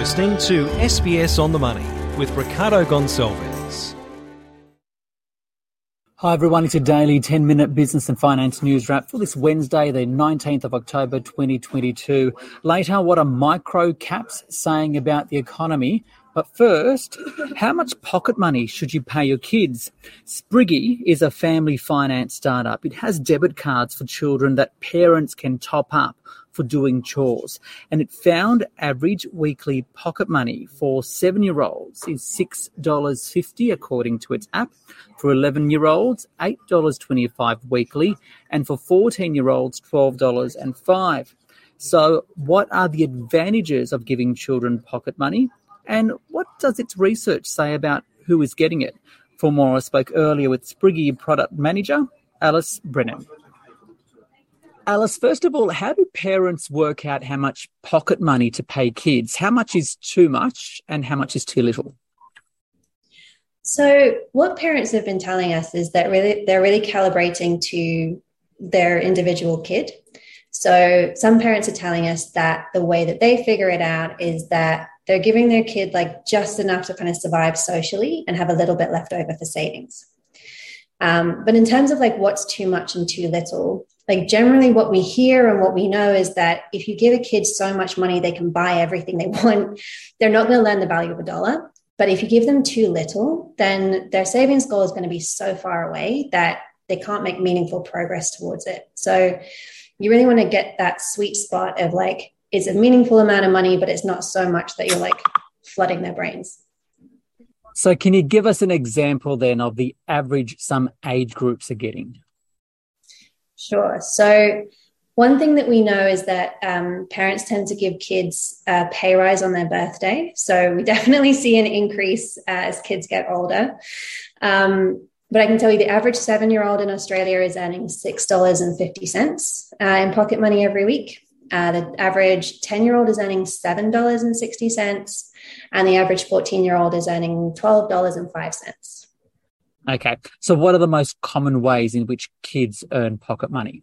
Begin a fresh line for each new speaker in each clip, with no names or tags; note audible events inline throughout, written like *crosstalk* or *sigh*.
listening to SBS on the Money with Ricardo Gonçalves.
Hi everyone, it's a daily 10 minute business and finance news wrap for this Wednesday, the 19th of October 2022. Later, what are micro caps saying about the economy? But first, how much pocket money should you pay your kids? Spriggy is a family finance startup. It has debit cards for children that parents can top up for doing chores. And it found average weekly pocket money for seven year olds is $6.50 according to its app. For 11 year olds, $8.25 weekly. And for 14 year olds, $12.05. So, what are the advantages of giving children pocket money? And what does its research say about who is getting it? For more, I spoke earlier with Spriggy product manager Alice Brennan. Alice, first of all, how do parents work out how much pocket money to pay kids? How much is too much and how much is too little?
So, what parents have been telling us is that really they're really calibrating to their individual kid. So, some parents are telling us that the way that they figure it out is that they're giving their kid like just enough to kind of survive socially and have a little bit left over for savings. Um, but in terms of like what's too much and too little, like generally what we hear and what we know is that if you give a kid so much money they can buy everything they *laughs* want, they're not going to learn the value of a dollar. But if you give them too little, then their savings goal is going to be so far away that they can't make meaningful progress towards it. So you really want to get that sweet spot of like, it's a meaningful amount of money, but it's not so much that you're like flooding their brains.
So, can you give us an example then of the average some age groups are getting?
Sure. So, one thing that we know is that um, parents tend to give kids a pay rise on their birthday. So, we *laughs* definitely see an increase as kids get older. Um, but I can tell you the average seven year old in Australia is earning $6.50 uh, in pocket money every week. Uh, the average 10 year old is earning $7.60, and the average 14 year old is earning $12.05.
Okay. So, what are the most common ways in which kids earn pocket money?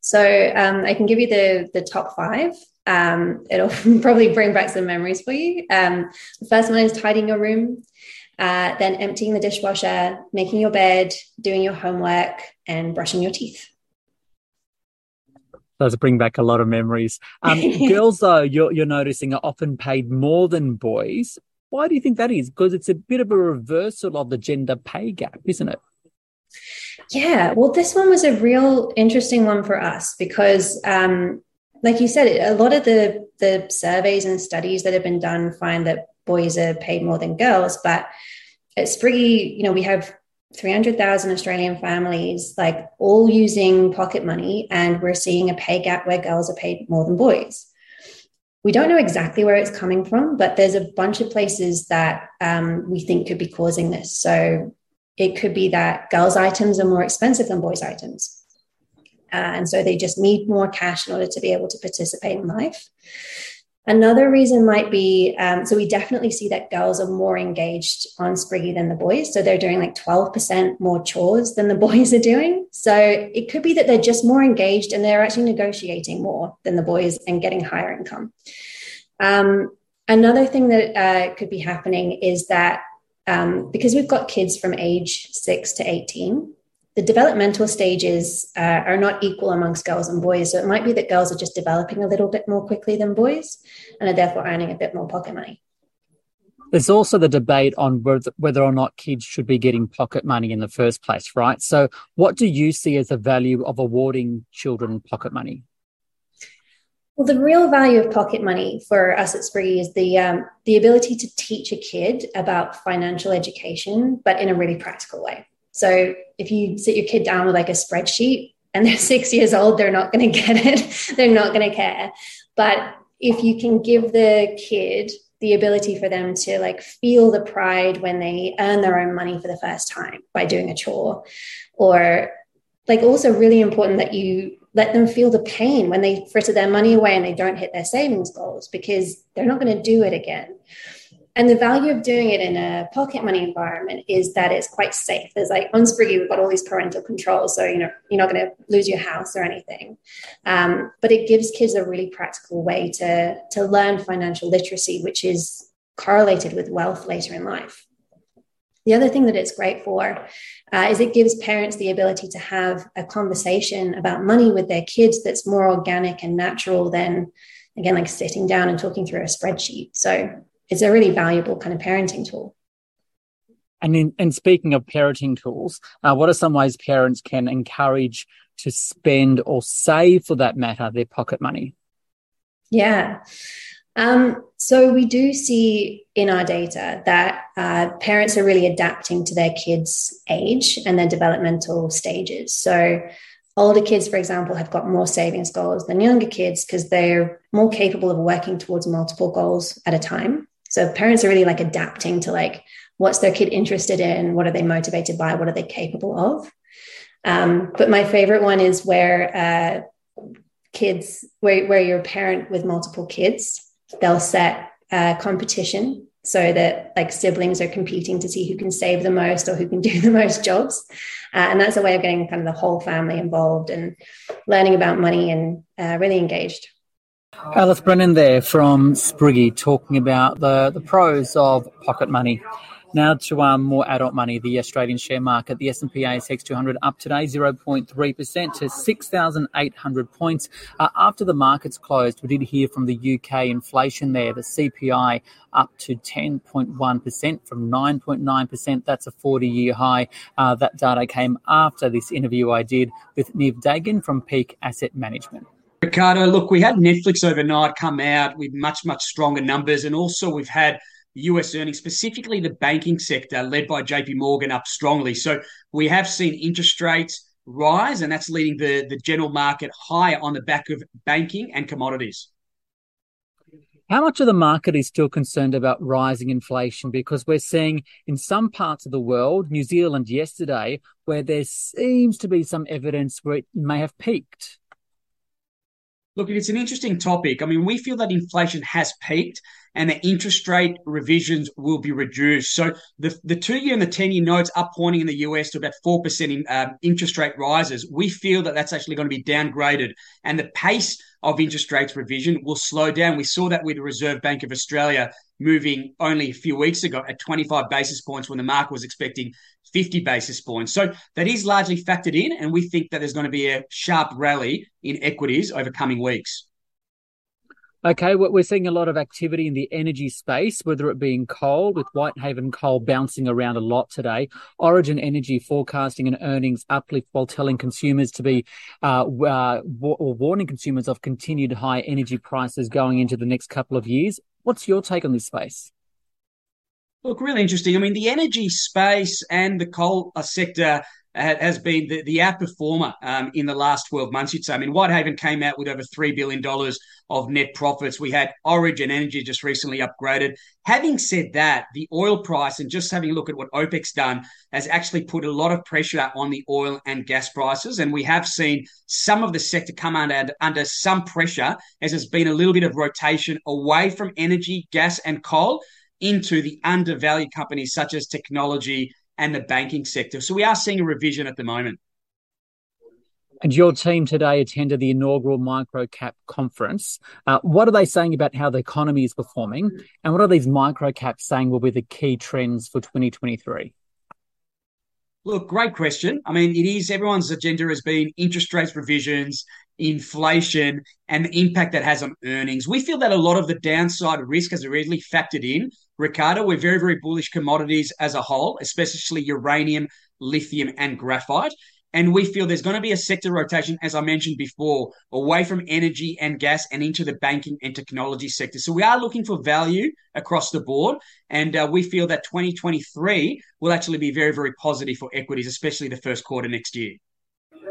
So, um, I can give you the, the top five. Um, it'll *laughs* probably bring back some memories for you. Um, the first one is tidying your room, uh, then emptying the dishwasher, making your bed, doing your homework, and brushing your teeth
does bring back a lot of memories. Um, *laughs* girls, though, you're, you're noticing are often paid more than boys. Why do you think that is? Because it's a bit of a reversal of the gender pay gap, isn't it?
Yeah, well, this one was a real interesting one for us because, um, like you said, a lot of the the surveys and studies that have been done find that boys are paid more than girls. But at Spriggy, you know, we have 300,000 Australian families, like all using pocket money, and we're seeing a pay gap where girls are paid more than boys. We don't know exactly where it's coming from, but there's a bunch of places that um, we think could be causing this. So it could be that girls' items are more expensive than boys' items. Uh, and so they just need more cash in order to be able to participate in life. Another reason might be um, so we definitely see that girls are more engaged on Spriggy than the boys. So they're doing like 12% more chores than the *laughs* boys are doing. So it could be that they're just more engaged and they're actually negotiating more than the boys and getting higher income. Um, another thing that uh, could be happening is that um, because we've got kids from age six to 18, the developmental stages uh, are not equal amongst girls and boys. So it might be that girls are just developing a little bit more quickly than boys and are therefore earning a bit more pocket money.
There's also the debate on whether or not kids should be getting pocket money in the first place, right? So, what do you see as the value of awarding children pocket money?
Well, the real value of pocket money for us at Spriggy is the um, the ability to teach a kid about financial education, but in a really practical way. So if you sit your kid down with like a spreadsheet and they're *laughs* six years old, they're not going to get it. *laughs* they're not going to care. But if you can give the kid the ability for them to like feel the pride when they earn their own money for the first time by doing a chore or like also really important that you let them feel the pain when they fritter their money away and they don't hit their savings goals because they're not going to do it again And the value of doing it in a pocket money environment is that it's quite safe. There's like on Spriggy, we've got all these parental controls, so you know you're not going to lose your house or anything. Um, but it gives kids a really practical way to to learn financial literacy, which is correlated with wealth later in life. The other thing that it's great for uh, is it gives parents the ability to have a conversation about money with their kids that's more organic and natural than, again, like sitting down and talking through a spreadsheet. So it's a really valuable kind of parenting tool.
And in, and speaking of parenting tools, uh, what are some ways parents can encourage to spend or save, for that matter, their pocket money?
Yeah. Um, so we do see in our data that uh, parents are really adapting to their kids' age and their developmental stages. So older kids, for example, have got more savings goals than younger kids because they're more capable of working towards multiple goals at a time. So parents are really like adapting to like what's their kid interested in, what are they motivated by, what are they capable of. Um, but my favorite one is where uh, kids, where, where you're a parent with multiple kids, they'll set a competition so that like siblings are competing to see who can save the most or who can *laughs* do the most jobs. Uh, and that's a way of getting kind of the whole family involved and learning about money and uh, really engaged.
Alice Brennan there from Spriggy talking about the, the pros of pocket money. Now to um, more adult money, the Australian share market, the S&P ASX 200 up today 0.3% to 6,800 points. Uh, after the markets closed, we did hear from the UK inflation there, the CPI up to 10.1% from 9.9%. That's a 40-year high. Uh, that data came after this interview I did with Niv Dagan from Peak Asset Management.
Ricardo, look, we had Netflix overnight come out with much, much stronger numbers. And also, we've had US earnings, specifically the banking sector, led by JP Morgan, up strongly. So, we have seen interest rates rise, and that's leading the, the general market higher on the back of banking and commodities.
How much of the market is still concerned about rising inflation? Because we're seeing in some parts of the world, New Zealand yesterday, where there seems to be some evidence where it may have peaked.
Look, it's an interesting topic. I mean, we feel that inflation has peaked and the interest rate revisions will be reduced. So the, the two year and the 10 year notes are pointing in the US to about 4% in um, interest rate rises. We feel that that's actually going to be downgraded and the pace of interest rates revision will slow down. We saw that with the Reserve Bank of Australia moving only a few weeks ago at 25 basis points when the market was expecting 50 basis points. So that is largely factored in, and we think that there's going to be a sharp rally in equities over coming weeks.
Okay, we're seeing a lot of activity in the energy space, whether it be in coal, with Whitehaven coal bouncing around a lot today. Origin Energy forecasting an earnings uplift while telling consumers to be, uh, uh, or warning consumers of continued high energy prices going into the next couple of years. What's your take on this space?
Look, really interesting. I mean, the energy space and the coal uh, sector has been the, the outperformer um, in the last 12 months, you'd say. I mean, Whitehaven came out with over $3 billion of net profits. We had Origin Energy just recently upgraded. Having said that, the oil price and just having a look at what OPEC's done has actually put a lot of pressure on the oil and gas prices. And we have seen some of the sector come under, under some pressure as there's been a little bit of rotation away from energy, gas, and coal into the undervalued companies such as technology and the banking sector. So we are seeing a revision at the moment.
And your team today attended the inaugural microcap conference. Uh, what are they saying about how the economy is performing? And what are these microcaps saying will be the key trends for 2023?
Look, great question. I mean, it is everyone's agenda has been interest rates revisions, inflation, and the impact that has on earnings. We feel that a lot of the downside risk has already factored in. Ricardo, we're very, very bullish commodities as a whole, especially uranium, lithium, and graphite. And we feel there's going to be a sector rotation, as I mentioned before, away from energy and gas and into the banking and technology sector. So we are looking for value across the board. And uh, we feel that 2023 will actually be very, very positive for equities, especially the first quarter next year.